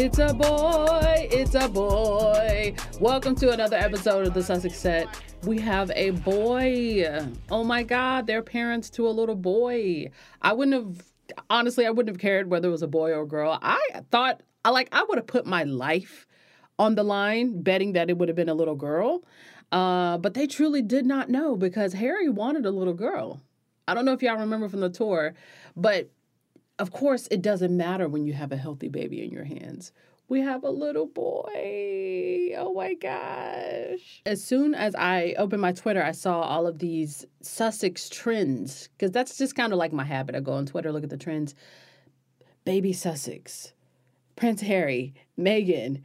It's a boy, it's a boy. Welcome to another episode of the Sussex Set. We have a boy. Oh my God, they're parents to a little boy. I wouldn't have, honestly, I wouldn't have cared whether it was a boy or a girl. I thought, I like, I would have put my life on the line betting that it would have been a little girl. Uh, but they truly did not know because Harry wanted a little girl. I don't know if y'all remember from the tour, but of course, it doesn't matter when you have a healthy baby in your hands. We have a little boy. Oh my gosh. As soon as I opened my Twitter, I saw all of these Sussex trends because that's just kind of like my habit. I go on Twitter, look at the trends. Baby Sussex, Prince Harry, Meghan,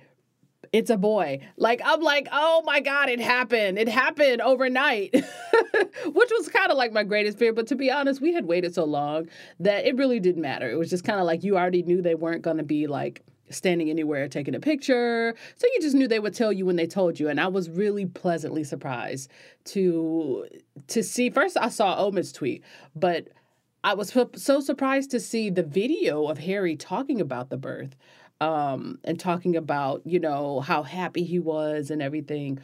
it's a boy. Like I'm like, oh my god, it happened. It happened overnight. Which was kind of like my greatest fear, but to be honest, we had waited so long that it really didn't matter. It was just kind of like you already knew they weren't going to be like standing anywhere taking a picture. So you just knew they would tell you when they told you and I was really pleasantly surprised to to see first I saw Omid's tweet, but I was so surprised to see the video of Harry talking about the birth um, and talking about, you know, how happy he was and everything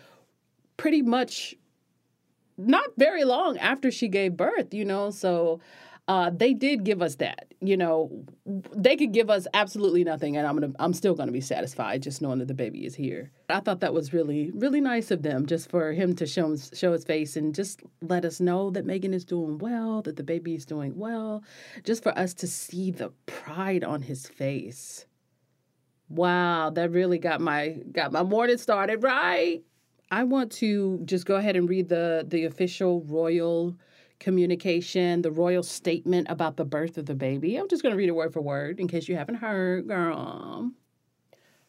pretty much not very long after she gave birth, you know. So uh, they did give us that, you know. They could give us absolutely nothing, and I'm gonna, I'm still gonna be satisfied just knowing that the baby is here. I thought that was really, really nice of them, just for him to show show his face and just let us know that Meghan is doing well, that the baby is doing well, just for us to see the pride on his face. Wow, that really got my got my morning started right. I want to just go ahead and read the the official royal communication, the royal statement about the birth of the baby. I'm just going to read it word for word in case you haven't heard, girl.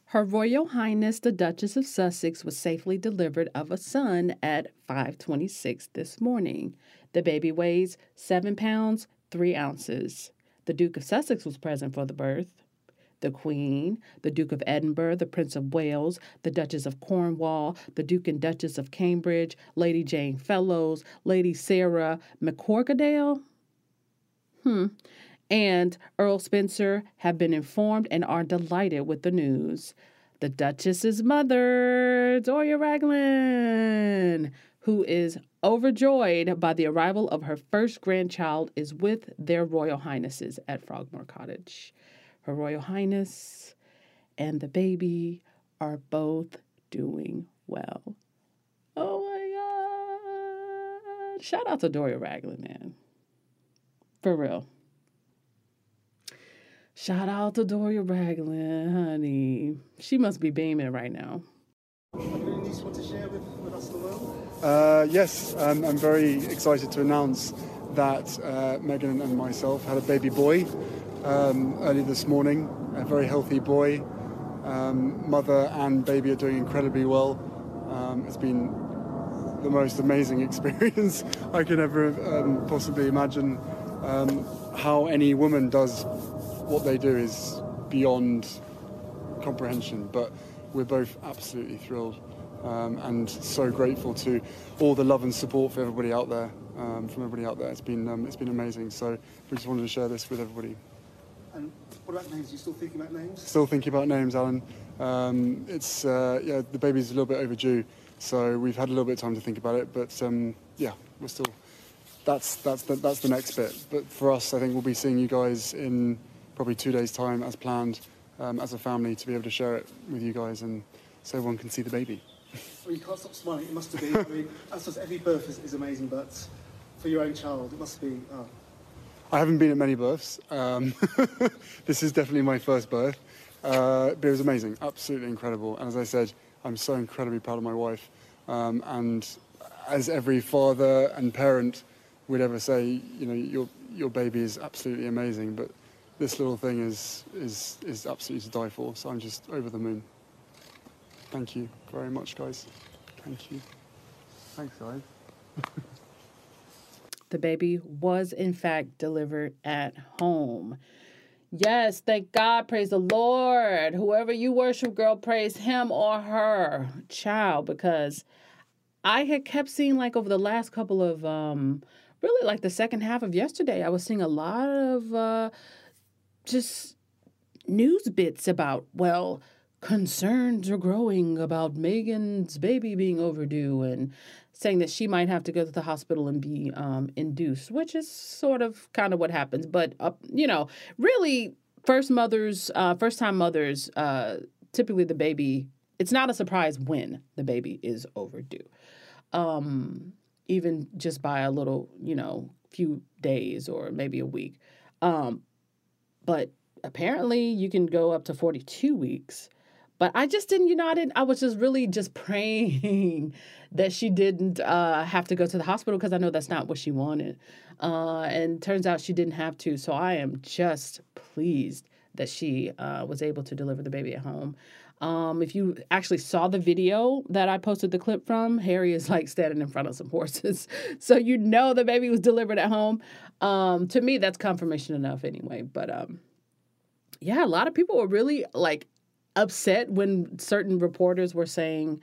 Her Royal Highness the Duchess of Sussex was safely delivered of a son at 5:26 this morning. The baby weighs 7 pounds 3 ounces. The Duke of Sussex was present for the birth the Queen, the Duke of Edinburgh, the Prince of Wales, the Duchess of Cornwall, the Duke and Duchess of Cambridge, Lady Jane Fellowes, Lady Sarah McCorquodale, hmm, and Earl Spencer have been informed and are delighted with the news. The Duchess's mother, Doria Ragland, who is overjoyed by the arrival of her first grandchild, is with their Royal Highnesses at Frogmore Cottage. Her Royal Highness and the baby are both doing well. Oh my God. Shout out to Doria Ragland, man. For real. Shout out to Doria Ragland, honey. She must be beaming right now. Uh, yes, um, I'm very excited to announce that uh, Meghan and myself had a baby boy um, early this morning. A very healthy boy. Um, mother and baby are doing incredibly well. Um, it's been the most amazing experience I can ever um, possibly imagine. Um, how any woman does what they do is beyond comprehension, but we're both absolutely thrilled um, and so grateful to all the love and support for everybody out there, um, from everybody out there. It's been um, it's been amazing. So we just wanted to share this with everybody. And what about names? Are you still thinking about names? Still thinking about names, Alan. Um, it's uh, yeah, the baby's a little bit overdue, so we've had a little bit of time to think about it. But um, yeah, we're still. That's that's the, that's the next bit. But for us, I think we'll be seeing you guys in probably two days' time, as planned, um, as a family, to be able to share it with you guys, and so everyone can see the baby. Well, you can't stop smiling. It must have been. I mean, as does every birth is, is amazing, but for your own child, it must be. Oh, I haven't been at many births. Um, this is definitely my first birth. Uh, but it was amazing, absolutely incredible. And as I said, I'm so incredibly proud of my wife. Um, and as every father and parent would ever say, you know, your your baby is absolutely amazing, but this little thing is is is absolutely to die for. So I'm just over the moon. Thank you very much, guys. Thank you. Thanks, guys. The baby was, in fact, delivered at home. Yes, thank God. Praise the Lord. Whoever you worship, girl, praise him or her child because I had kept seeing like over the last couple of um really like the second half of yesterday, I was seeing a lot of uh just news bits about well, concerns are growing about Meghan's baby being overdue and saying that she might have to go to the hospital and be um, induced, which is sort of kind of what happens. But, uh, you know, really, first mothers, uh, first time mothers, uh, typically the baby, it's not a surprise when the baby is overdue. Um, even just by a little, you know, few days or maybe a week. Um, but apparently you can go up to 42 weeks but I just didn't, you know, I didn't, I was just really just praying that she didn't uh, have to go to the hospital because I know that's not what she wanted. Uh, and turns out she didn't have to. So I am just pleased that she uh, was able to deliver the baby at home. Um, if you actually saw the video that I posted the clip from, Harry is like standing in front of some horses. so you know the baby was delivered at home. Um, to me, that's confirmation enough anyway. But um, yeah, a lot of people were really like upset when certain reporters were saying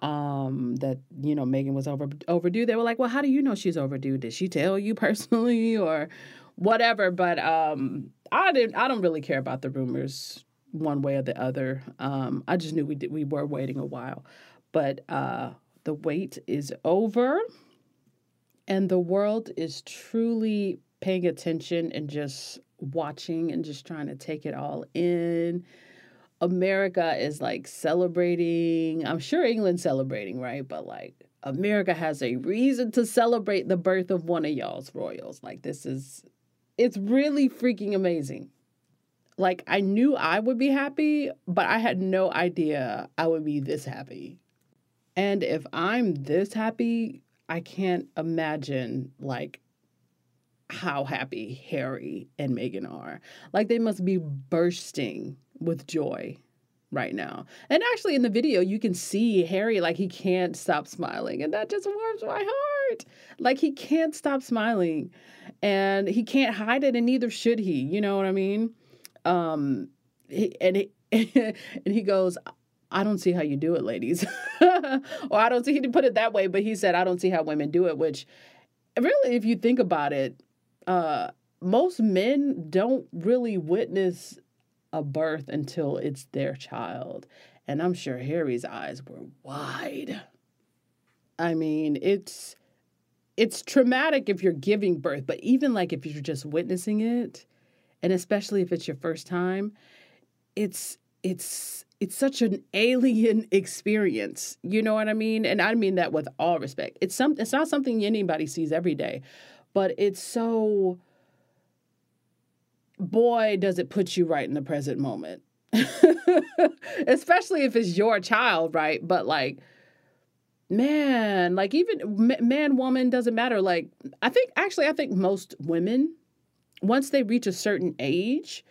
um, that you know Meghan was over overdue. They were like, "Well, how do you know she's overdue? Did she tell you personally or whatever?" But um, I didn't. I don't really care about the rumors one way or the other. Um, I just knew we did, we were waiting a while, but uh, the wait is over, and the world is truly paying attention and just watching and just trying to take it all in America is like celebrating. I'm sure England's celebrating, right? But like America has a reason to celebrate the birth of one of y'all's royals. Like this is it's really freaking amazing. Like I knew I would be happy, but I had no idea I would be this happy. And if I'm this happy, I can't imagine like how happy Harry and Meghan are. Like they must be bursting with joy right now. And actually, in the video, you can see Harry like he can't stop smiling, and that just warms my heart. Like he can't stop smiling, and he can't hide it, and neither should he. You know what I mean? Um, he, and he, and he goes. I don't see how you do it, ladies. or I don't see, he didn't put it that way, but he said, I don't see how women do it, which really, if you think about it, uh, most men don't really witness a birth until it's their child. And I'm sure Harry's eyes were wide. I mean, it's it's traumatic if you're giving birth, but even like if you're just witnessing it, and especially if it's your first time, it's it's it's such an alien experience. You know what I mean? And I mean that with all respect. It's some it's not something anybody sees every day, but it's so boy, does it put you right in the present moment. Especially if it's your child, right? But like, man, like even man, woman doesn't matter. Like, I think actually, I think most women, once they reach a certain age,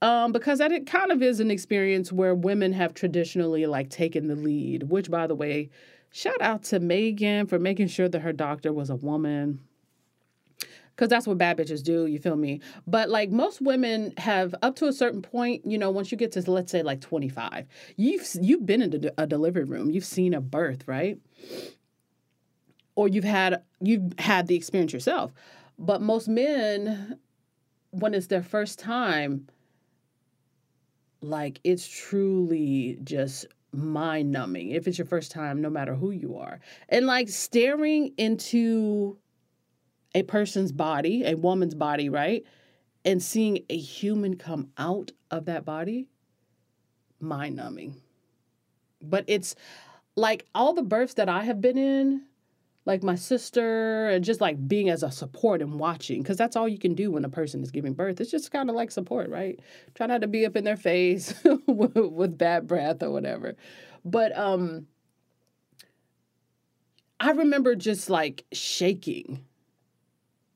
um, because that it kind of is an experience where women have traditionally like taken the lead. Which, by the way, shout out to Meghan for making sure that her doctor was a woman because that's what bad bitches do. You feel me? But like most women have up to a certain point, you know, once you get to let's say like 25, you've you've been in a delivery room, you've seen a birth, right? Or you've had you've had the experience yourself. But most men, when it's their first time, like it's truly just mind numbing if it's your first time, no matter who you are. And like staring into a person's body, a woman's body, right? And seeing a human come out of that body, mind numbing. But it's like all the births that I have been in, like my sister, and just like being as a support and watching, because that's all you can do when a person is giving birth. It's just kind of like support, right? Try not to be up in their face with, with bad breath or whatever. But um, I remember just like shaking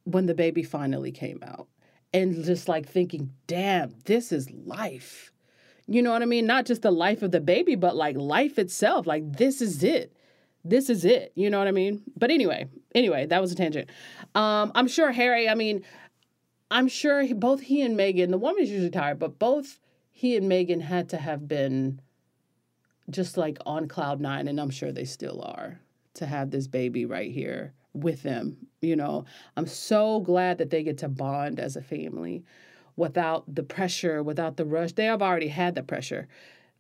when the baby finally came out and just like thinking, damn, this is life. You know what I mean? Not just the life of the baby, but like life itself. Like, this is it. This is it. You know what I mean? But anyway, anyway, that was a tangent. Um, I'm sure Harry, I mean, I'm sure he, both he and Meghan, the woman's usually tired, but both he and Meghan had to have been just like on cloud nine, and I'm sure they still are to have this baby right here with them. You know, I'm so glad that they get to bond as a family without the pressure, without the rush. They have already had the pressure.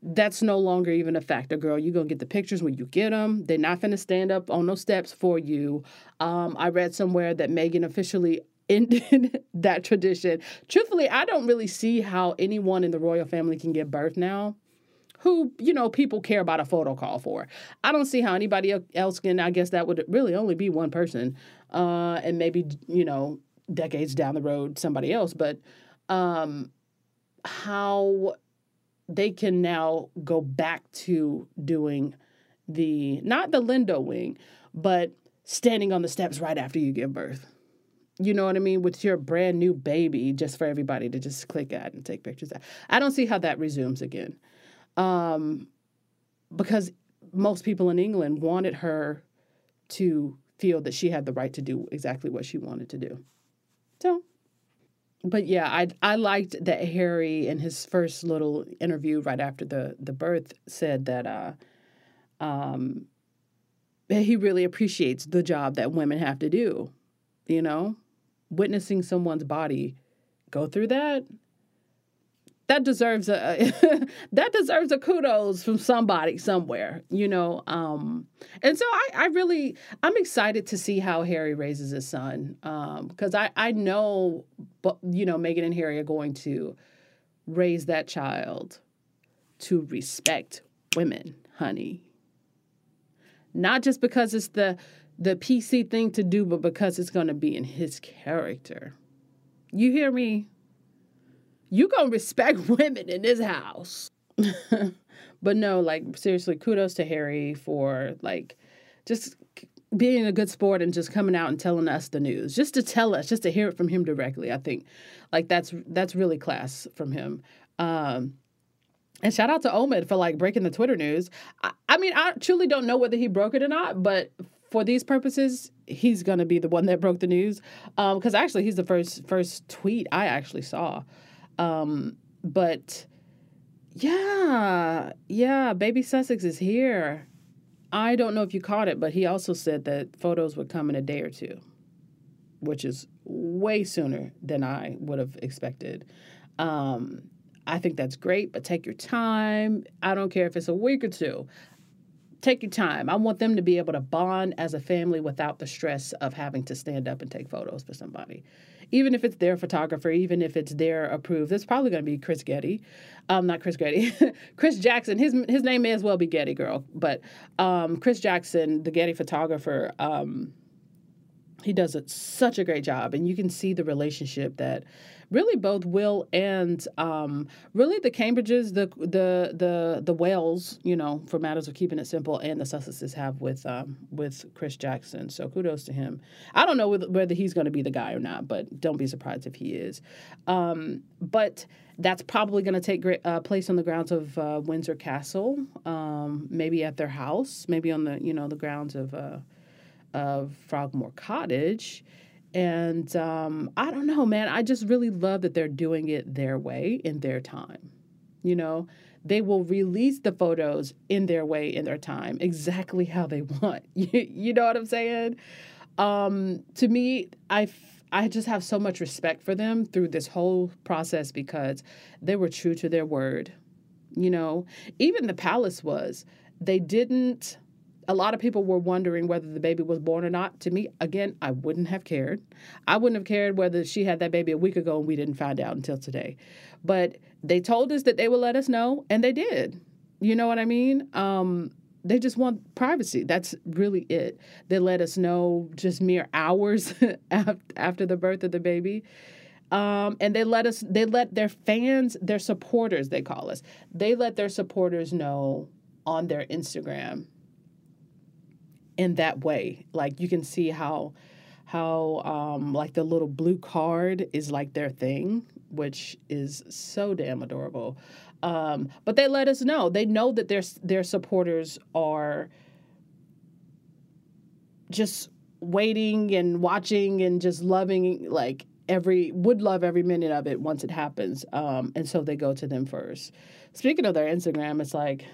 That's no longer even a factor, girl. You're going to get the pictures when you get them. They're not going to stand up on those steps for you. Um, I read somewhere that Meghan officially ended that tradition. Truthfully, I don't really see how anyone in the royal family can give birth now who you know people care about a photo call for. I don't see how anybody else can. I guess that would really only be one person, uh, and maybe you know decades down the road somebody else. But um, how they can now go back to doing the not the Lindo wing, but standing on the steps right after you give birth. You know what I mean? With your brand new baby, just for everybody to just click at and take pictures at. I don't see how that resumes again um, because most people in England wanted her to feel that she had the right to do exactly what she wanted to do. So, but yeah, I I liked that Harry in his first little interview right after the the birth said that uh, um, he really appreciates the job that women have to do. You know, witnessing someone's body go through that that deserves a that deserves a kudos from somebody somewhere you know um and so i i really i'm excited to see how harry raises his son um because i i know but you know meghan and harry are going to raise that child to respect women honey. Not just because it's the the pc thing to do but because it's going to be in his character. You hear me you gonna respect women in this house. but no, like seriously, kudos to Harry for like just being a good sport and just coming out and telling us the news, just to tell us, just to hear it from him directly. I think like that's that's really class from him. Um, and shout out to Omid for like breaking the Twitter news. I, I mean, I truly don't know whether he broke it or not, but for these purposes, he's gonna be the one that broke the news. Because um, actually, he's the first first tweet I actually saw. Um, but yeah, yeah, baby Sussex is here. I don't know if you caught it, but he also said that photos would come in a day or two, which is way sooner than I would have expected. Um, I think that's great, but take your time. I don't care if it's a week or two. Take your time. I want them to be able to bond as a family without the stress of having to stand up and take photos for somebody even if it's their photographer, even if it's their approved, it's probably going to be Chris Getty, um, not Chris Getty, Chris Jackson. His his name may as well be Getty Girl, but um, Chris Jackson, the Getty photographer. Um, he does such a great job, and you can see the relationship that really both Will and um, really the Cambridges, the the the the Wales, you know, for matters of keeping it simple, and the Sussexes have with um, with Chris Jackson. So kudos to him. I don't know whether he's going to be the guy or not, but don't be surprised if he is. Um, but that's probably going to take uh, place on the grounds of uh, Windsor Castle, um, maybe at their house, maybe on the you know the grounds of uh, of Frogmore Cottage. And um, I don't know, man. I just really love that they're doing it their way in their time. You know, they will release the photos in their way, in their time, exactly how they want. You, know what I'm saying? Um, to me, I I just have so much respect for them through this whole process because they were true to their word. You know, even the palace was. They didn't a lot of people were wondering whether the baby was born or not. To me, again, I wouldn't have cared. I wouldn't have cared whether she had that baby a week ago and we didn't find out until today. But they told us that they would let us know, and they did. You know what I mean? Um, they just want privacy. That's really it. They let us know just mere hours after the birth of the baby. Um, and they let us, they let their fans, their supporters, they call us, they let their supporters know on their Instagram in that way. Like you can see how how um, like the little blue card is like their thing, which is so damn adorable. Um, but they let us know. They know that their their supporters are just waiting and watching and just loving like every would love every minute of it once it happens. Um, and so they go to them first. Speaking of their Instagram, it's like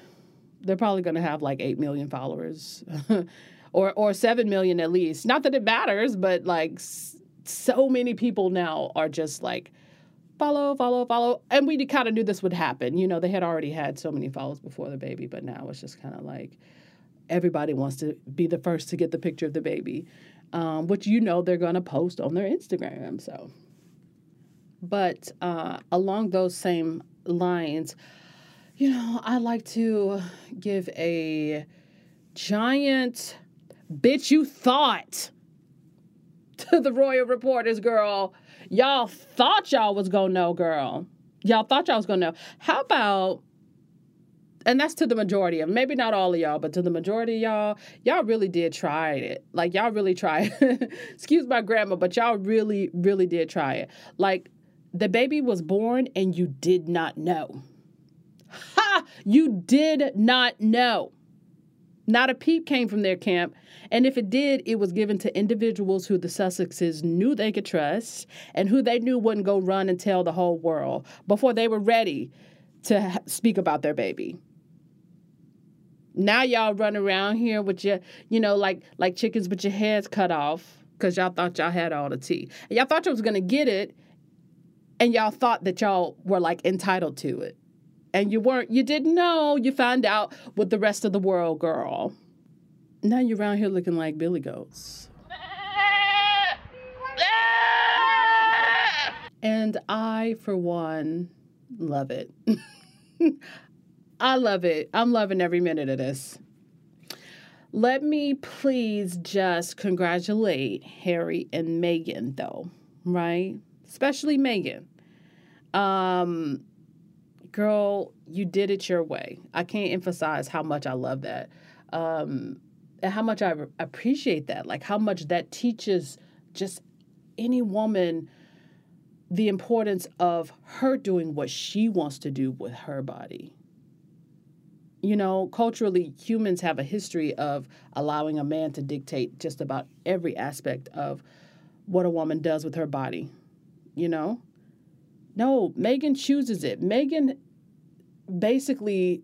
they're probably going to have like 8 million followers or or 7 million at least. Not that it matters, but like so many people now are just like follow, follow, follow. And we kind of knew this would happen. You know, they had already had so many follows before the baby, but now it's just kind of like everybody wants to be the first to get the picture of the baby, um, which you know they're going to post on their Instagram. So, but uh, along those same lines, you know, I like to give a giant bitch you thought to the Royal Reporters, girl. Y'all thought y'all was gonna know, girl. Y'all thought y'all was gonna know. How about and that's to the majority of maybe not all of y'all, but to the majority of y'all, y'all really did try it. Like y'all really tried. Excuse my grandma, but y'all really, really did try it. Like the baby was born and you did not know. Ha! You did not know. Not a peep came from their camp, and if it did, it was given to individuals who the Sussexes knew they could trust and who they knew wouldn't go run and tell the whole world before they were ready to speak about their baby. Now y'all run around here with your, you know, like like chickens with your heads cut off because y'all thought y'all had all the tea. Y'all thought y'all was gonna get it, and y'all thought that y'all were like entitled to it and you weren't you didn't know. You found out with the rest of the world girl. Now you're around here looking like billy goats. And i for one love it. I love it. I'm loving every minute of this. Let me please just congratulate harry and meghan though right? Especially meghan um girl, you did it your way. I can't emphasize how much I love that. Um, and how much I appreciate that. Like how much that teaches just any woman the importance of her doing what she wants to do with her body. You know, culturally, humans have a history of allowing a man to dictate just about every aspect of what a woman does with her body. You know? No, Meghan chooses it. Meghan basically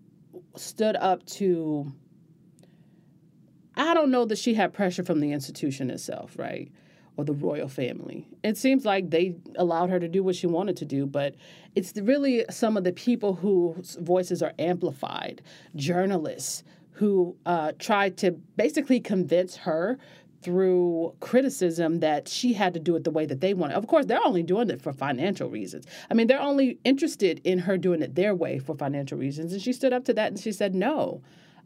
stood up to I don't know that she had pressure from the institution itself, right? Or the royal family. It seems like they allowed her to do what she wanted to do, but it's really some of the people whose voices are amplified, journalists who uh, tried to basically convince her through criticism that she had to do it the way that they wanted. Of course, they're only doing it for financial reasons. I mean, they're only interested in her doing it their way for financial reasons. And she stood up to that and she said, No,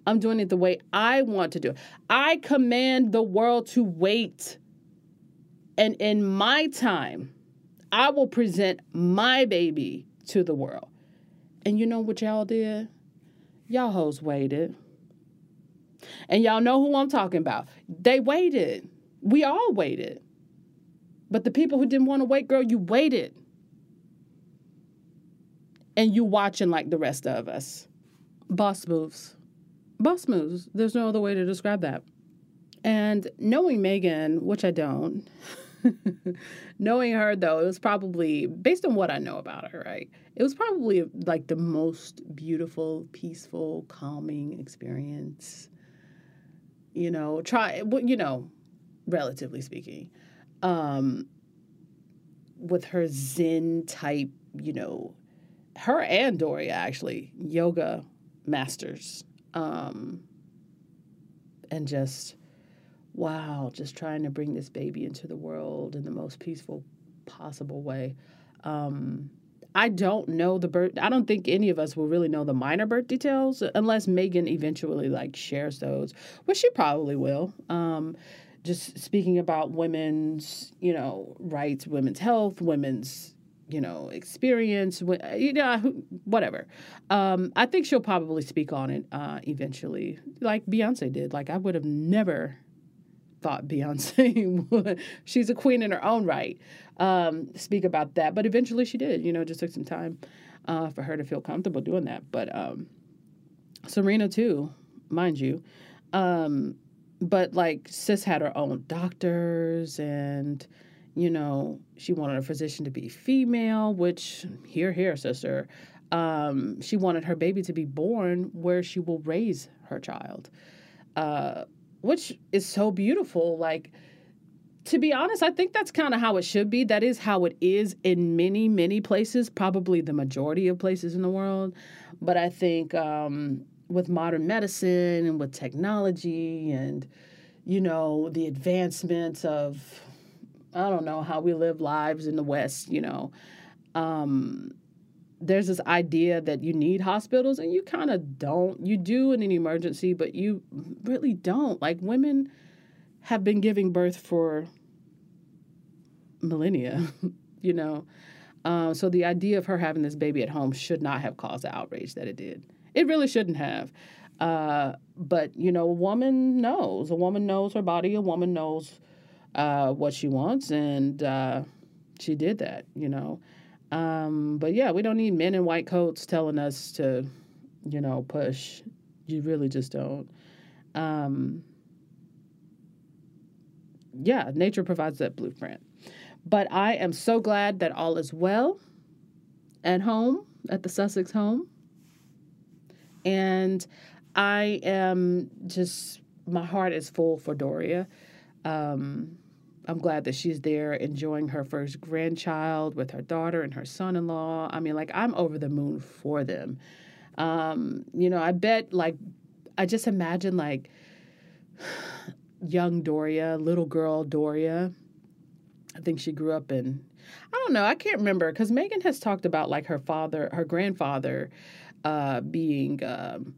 I'm doing it the way I want to do it. I command the world to wait. And in my time, I will present my baby to the world. And you know what y'all did? Y'all hoes waited. And y'all know who I'm talking about. They waited. We all waited. But the people who didn't want to wait, girl, you waited. And you watching like the rest of us. Boss moves. Boss moves. There's no other way to describe that. And knowing Meghan, which I don't, knowing her though, it was probably based on what I know about her, right? It was probably like the most beautiful, peaceful, calming experience you know, try, you know, relatively speaking, um, with her Zen type, you know, her and Doria actually, yoga masters. Um, and just, wow, just trying to bring this baby into the world in the most peaceful possible way. Um, I don't know the birth. I don't think any of us will really know the minor birth details unless Meghan eventually like shares those, which she probably will. Um, just speaking about women's, you know, rights, women's health, women's, you know, experience, you know, whatever. Um, I think she'll probably speak on it uh, eventually, like Beyonce did. Like I would have never thought Beyonce. She's a queen in her own right. Um, speak about that, but eventually she did. You know, just took some time uh, for her to feel comfortable doing that. But um, Serena too, mind you. Um, but like sis had her own doctors and You know, she wanted her physician to be female, which, here, here, sister. Um, she wanted her baby to be born where she will raise her child, uh, which is so beautiful. Like, to be honest, I think that's kind of how it should be. That is how it is in many, many places, probably the majority of places in the world. But I think um, with modern medicine and with technology and, you know, the advancements of, I don't know, how we live lives in the West, you know, um, there's this idea that you need hospitals and you kind of don't. You do in an emergency, but you really don't. Like women have been giving birth for millennia, you know. Uh, so the idea of her having this baby at home should not have caused the outrage that it did. It really shouldn't have. Uh, but you know, a woman knows. A woman knows her body. A woman knows uh, what she wants, and uh, she did that. You know. Um, but yeah, we don't need men in white coats telling us to, you know, push. You really just don't. Um, yeah, nature provides that blueprint. But I am so glad that all is well at home, at the Sussex home. And I am just, my heart is full for Doria. Um, I'm glad that she's there enjoying her first grandchild with her daughter and her son in law. I mean, like, I'm over the moon for them. Um, you know, I bet, like, I just imagine, like, young Doria, little girl Doria. I think she grew up in, I don't know, I can't remember because Meghan has talked about like her father, her grandfather uh, being um,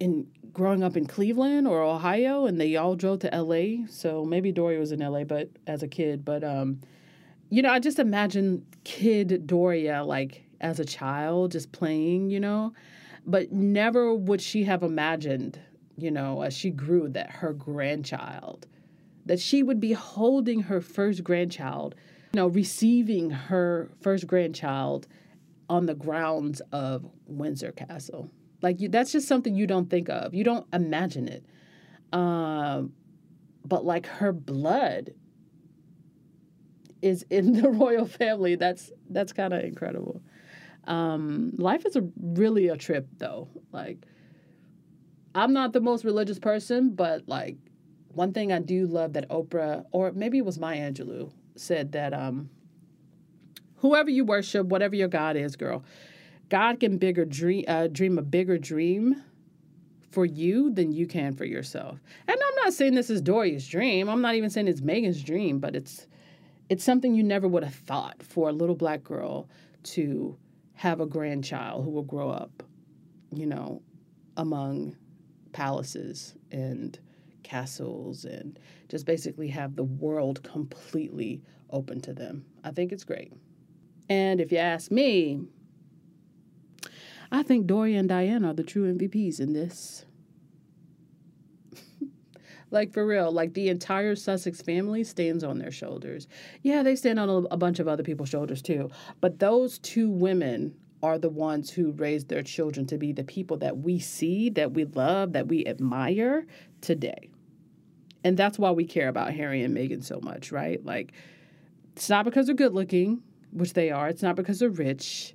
in growing up in Cleveland or Ohio, and they all drove to LA. So maybe Doria was in LA, but as a kid, but um, you know, I just imagine kid Doria like as a child just playing, you know, but never would she have imagined you know, as she grew, that her grandchild, that she would be holding her first grandchild, you know, receiving her first grandchild on the grounds of Windsor Castle. Like you, that's just something you don't think of. You don't imagine it. Um, but like her blood is in the royal family. That's that's kind of incredible. Um, life is a really a trip though. Like I'm not the most religious person, but like one thing I do love that Oprah or maybe it was Maya Angelou said that um whoever you worship, whatever your God is, girl, God can bigger dream uh, dream a bigger dream for you than you can for yourself. And I'm not saying this is Doria's dream. I'm not even saying it's Meghan's dream, but it's it's something you never would have thought for a little black girl to have a grandchild who will grow up, you know, among palaces and castles and just basically have the world completely open to them. I think it's great. And if you ask me, I think Doria and Diana are the true MVPs in this. like for real, like the entire Sussex family stands on their shoulders. Yeah, they stand on a, a bunch of other people's shoulders too, but those two women are the ones who raised their children to be the people that we see, that we love, that we admire today. And that's why we care about Harry and Meghan so much, right? Like, it's not because they're good looking, which they are. It's not because they're rich.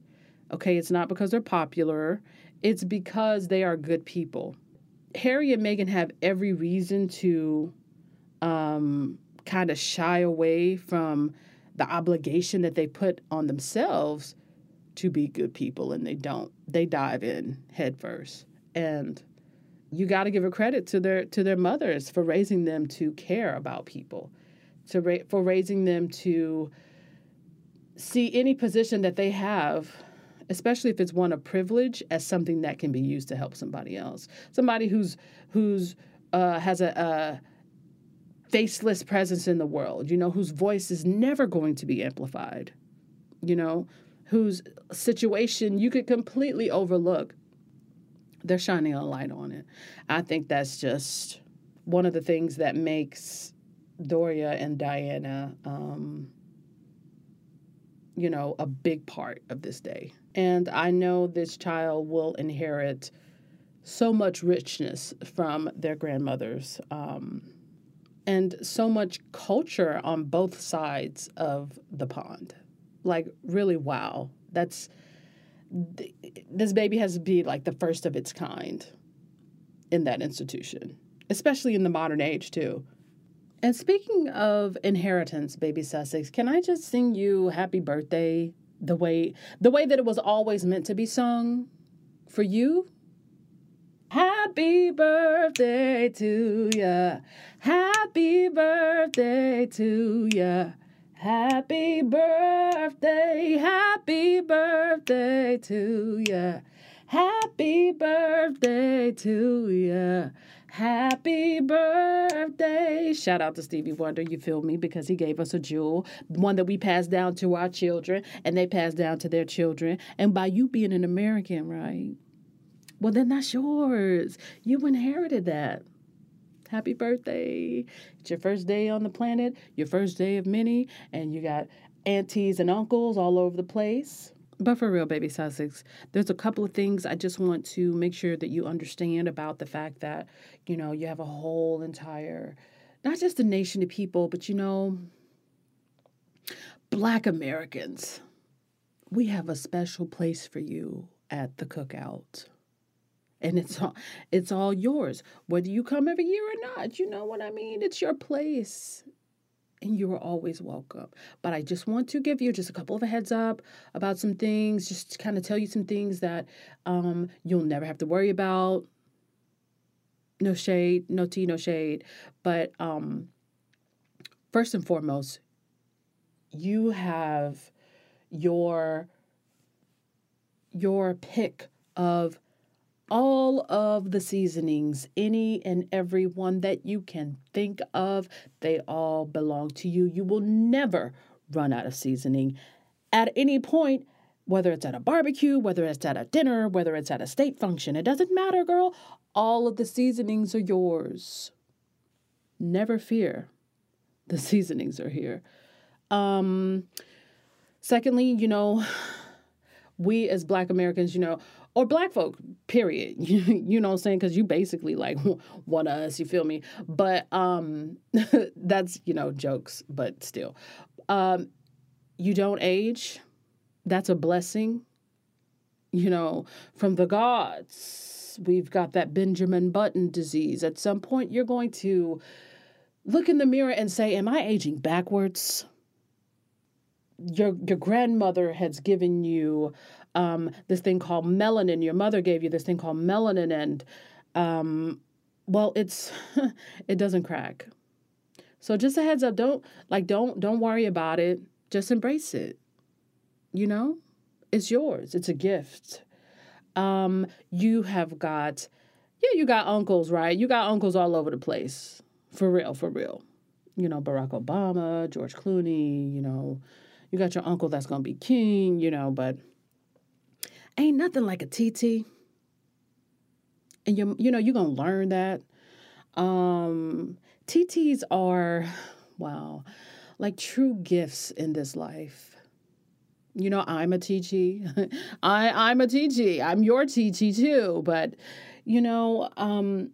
Okay. It's not because they're popular. It's because they are good people. Harry and Meghan have every reason to um, kind of shy away from the obligation that they put on themselves to be good people and they don't. They dive in headfirst. And you got to give a credit to their to their mothers for raising them to care about people, to ra- for raising them to see any position that they have, especially if it's one of privilege, as something that can be used to help somebody else. Somebody who's who's uh, has a, a faceless presence in the world, you know, whose voice is never going to be amplified, you know, whose situation you could completely overlook, they're shining a light on it. I think that's just one of the things that makes Doria and Diana, um, you know, a big part of this day. And I know this child will inherit so much richness from their grandmothers. Um, and so much culture on both sides of the pond. Like, really, wow. That's th- this baby has to be like the first of its kind in that institution, especially in the modern age, too. And speaking of inheritance, baby Sussex, can I just sing you happy birthday the way the way that it was always meant to be sung for you? Happy birthday to ya. Happy birthday to ya. Happy birthday, happy birthday to ya. Happy birthday to ya. Happy birthday. Shout out to Stevie Wonder, you feel me? Because he gave us a jewel, one that we passed down to our children and they passed down to their children. And by you being an American, right? Well, then that's yours. You inherited that. Happy birthday. It's your first day on the planet, your first day of many, and you got aunties and uncles all over the place. But for real, baby Sussex, there's a couple of things I just want to make sure that you understand about the fact that, you know, you have a whole entire, not just a nation of people, but, you know, Black Americans. We have a special place for you at the cookout. And it's all, it's all yours, whether you come every year or not. You know what I mean? It's your place and you are always welcome. But I just want to give you just a couple of a heads up about some things, just kind of tell you some things that um, you'll never have to worry about. No shade, no tea, no shade. But um, first and foremost, you have your your pick of all of the seasonings, any and every one that you can think of, they all belong to you. You will never run out of seasoning at any point, whether it's at a barbecue, whether it's at a dinner, whether it's at a state function. It doesn't matter, girl. All of the seasonings are yours. Never fear. The seasonings are here. Um, secondly, you know, we as Black Americans, you know, or black folk period. You, know what i'm saying? Because you basically like one of us you feel me? But um that's you know jokes but still. Um you don't age that's a blessing you know? From the gods we've got that benjamin button disease. At some point you're going to look in the mirror and say am i aging backwards your your grandmother has given you um, this thing called melanin. Your mother gave you this thing called melanin, and um, well, it's it doesn't crack. So just a heads up, don't like don't don't worry about it. Just embrace it. You know, it's yours. It's a gift. Um, you have got, yeah, you got uncles, right? You got uncles all over the place, for real, for real. You know, Barack Obama, George Clooney. You know, you got your uncle that's gonna be king. You know, but ain't nothing like a TT. And you you know you're gonna learn that. Um, TTs are, wow, like true gifts in this life. You know, I'm a TT. I I'm a TT. I'm your TT too. But you know, um,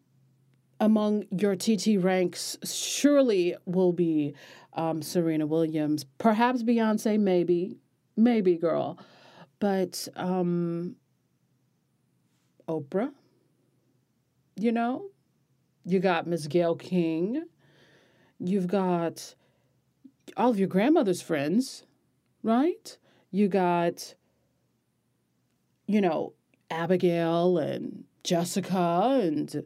among your TT ranks, surely will be um, Serena Williams, perhaps Beyonce, maybe, maybe, girl. But um, Oprah, you know, you got Miss Gayle King, you've got all of your grandmother's friends, right? You got, you know, Abigail and Jessica, and,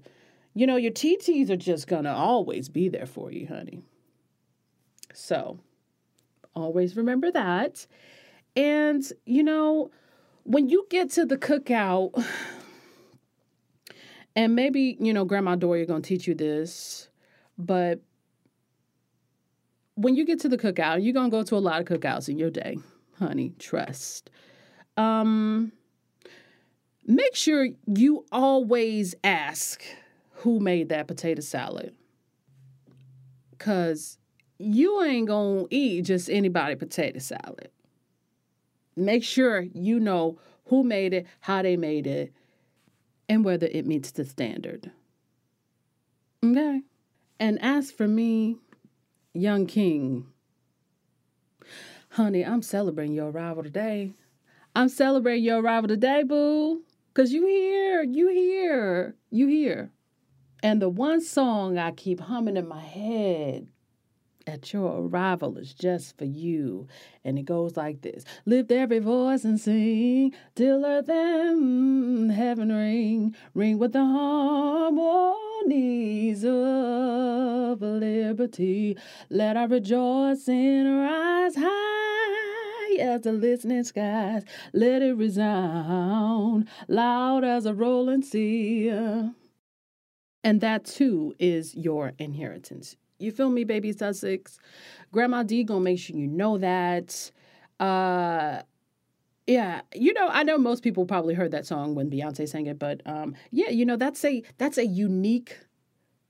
you know, your TTs are just gonna always be there for you, honey. So, always remember that. And, you know, when you get to the cookout, and maybe, you know, Grandma Doria to teach you this, but when you get to the cookout, you're to go to a lot of cookouts in your day, honey, trust. Um, make sure you always ask who made that potato salad. Because you ain't to eat just anybody potato salad make sure you know who made it, how they made it, and whether it meets the standard. Okay. And as for me, young king, honey, I'm celebrating your arrival today. I'm celebrating your arrival today, boo. Cause you here, you here, you here. And the one song I keep humming in my head at your arrival is just for you. And it goes like this Lift every voice and sing till earth and heaven ring, ring with the harmonies of liberty. Let our rejoicing rise high as the listening skies. Let it resound loud as a rolling sea. And that too is your inheritance. You feel me, baby Sussex? Grandma D gonna make sure you know that. Uh yeah, you know, I know most people probably heard that song when Beyonce sang it, but um yeah, you know, that's a that's a unique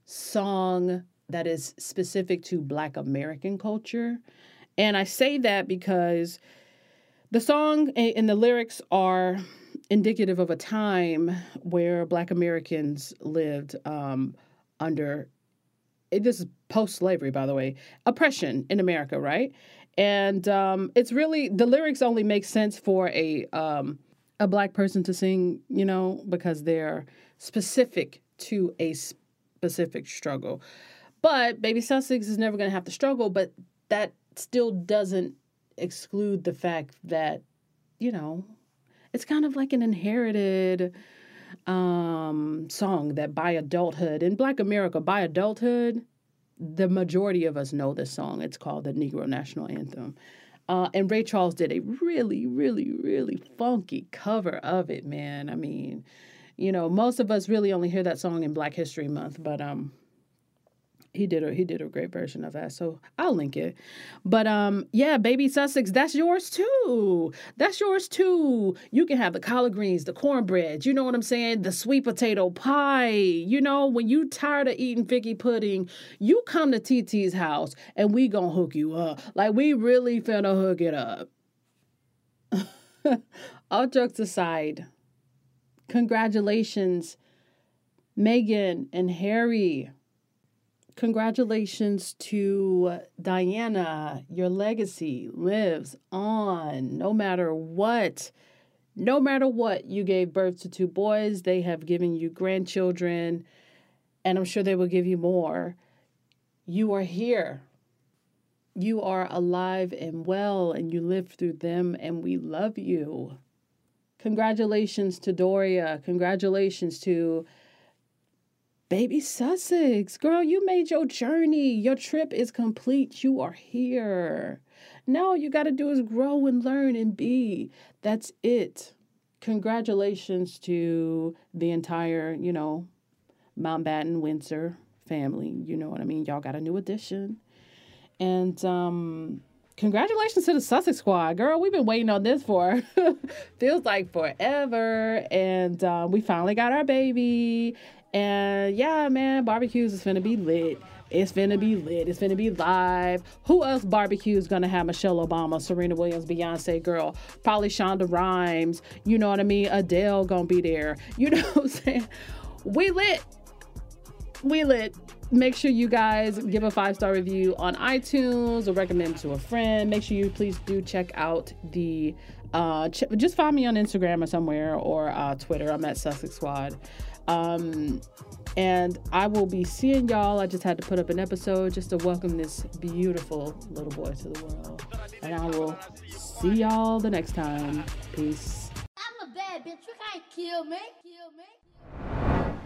song that is specific to black American culture. And I say that because the song and the lyrics are indicative of a time where black Americans lived um, under this is post slavery, by the way, oppression in America, right? And um, it's really the lyrics only make sense for a um, a black person to sing, you know, because they're specific to a specific struggle. But Baby Sussex is never going to have to struggle, but that still doesn't exclude the fact that, you know, it's kind of like an inherited um, song that by adulthood in Black America, by adulthood, the majority of us know this song. It's called the Negro National Anthem. Uh, and Ray Charles did a really, really, really funky cover of it, man. I mean, you know, most of us really only hear that song in Black History Month, but um, he did a he did a great version of that so i'll link it. But um yeah baby sussex that's yours too. That's yours too. You can have the collard greens the cornbread you know what i'm saying? The sweet potato pie. You know when you tired of eating figgy pudding you come to tt's house and we gonna hook you up. Like we really finna hook it up. All jokes aside congratulations Meghan and harry Congratulations to Diana. Your legacy lives on no matter what. No matter what, you gave birth to two boys. They have given you grandchildren, and I'm sure they will give you more. You are here. You are alive and well, and you live through them, and we love you. Congratulations to Doria. Congratulations to Baby Sussex, girl, you made your journey. Your trip is complete. You are here. Now all you got to do is grow and learn and be. That's it. Congratulations to the entire, you know, Mountbatten Windsor family. You know what I mean? Y'all got a new addition. And um congratulations to the Sussex squad, girl. We've been waiting on this for feels like forever, and um, we finally got our baby. And yeah, man, barbecues is gonna be lit. It's gonna be lit. It's gonna be live. Who else barbecues gonna have Michelle Obama, Serena Williams, Beyonce girl, probably Shonda Rhimes, you know what I mean? Adele gonna be there. You know what I'm saying? We lit. We lit. Make sure you guys give a five star review on iTunes or recommend to a friend. Make sure you please do check out the uh, ch- just find me on Instagram or somewhere or uh, Twitter. I'm at Sussex Squad. Um, and I will be seeing y'all. I just had to put up an episode just to welcome this beautiful little boy to the world. And I will see y'all the next time. Peace. I'm a bad bitch. You can't kill me. Kill me.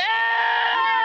Ah!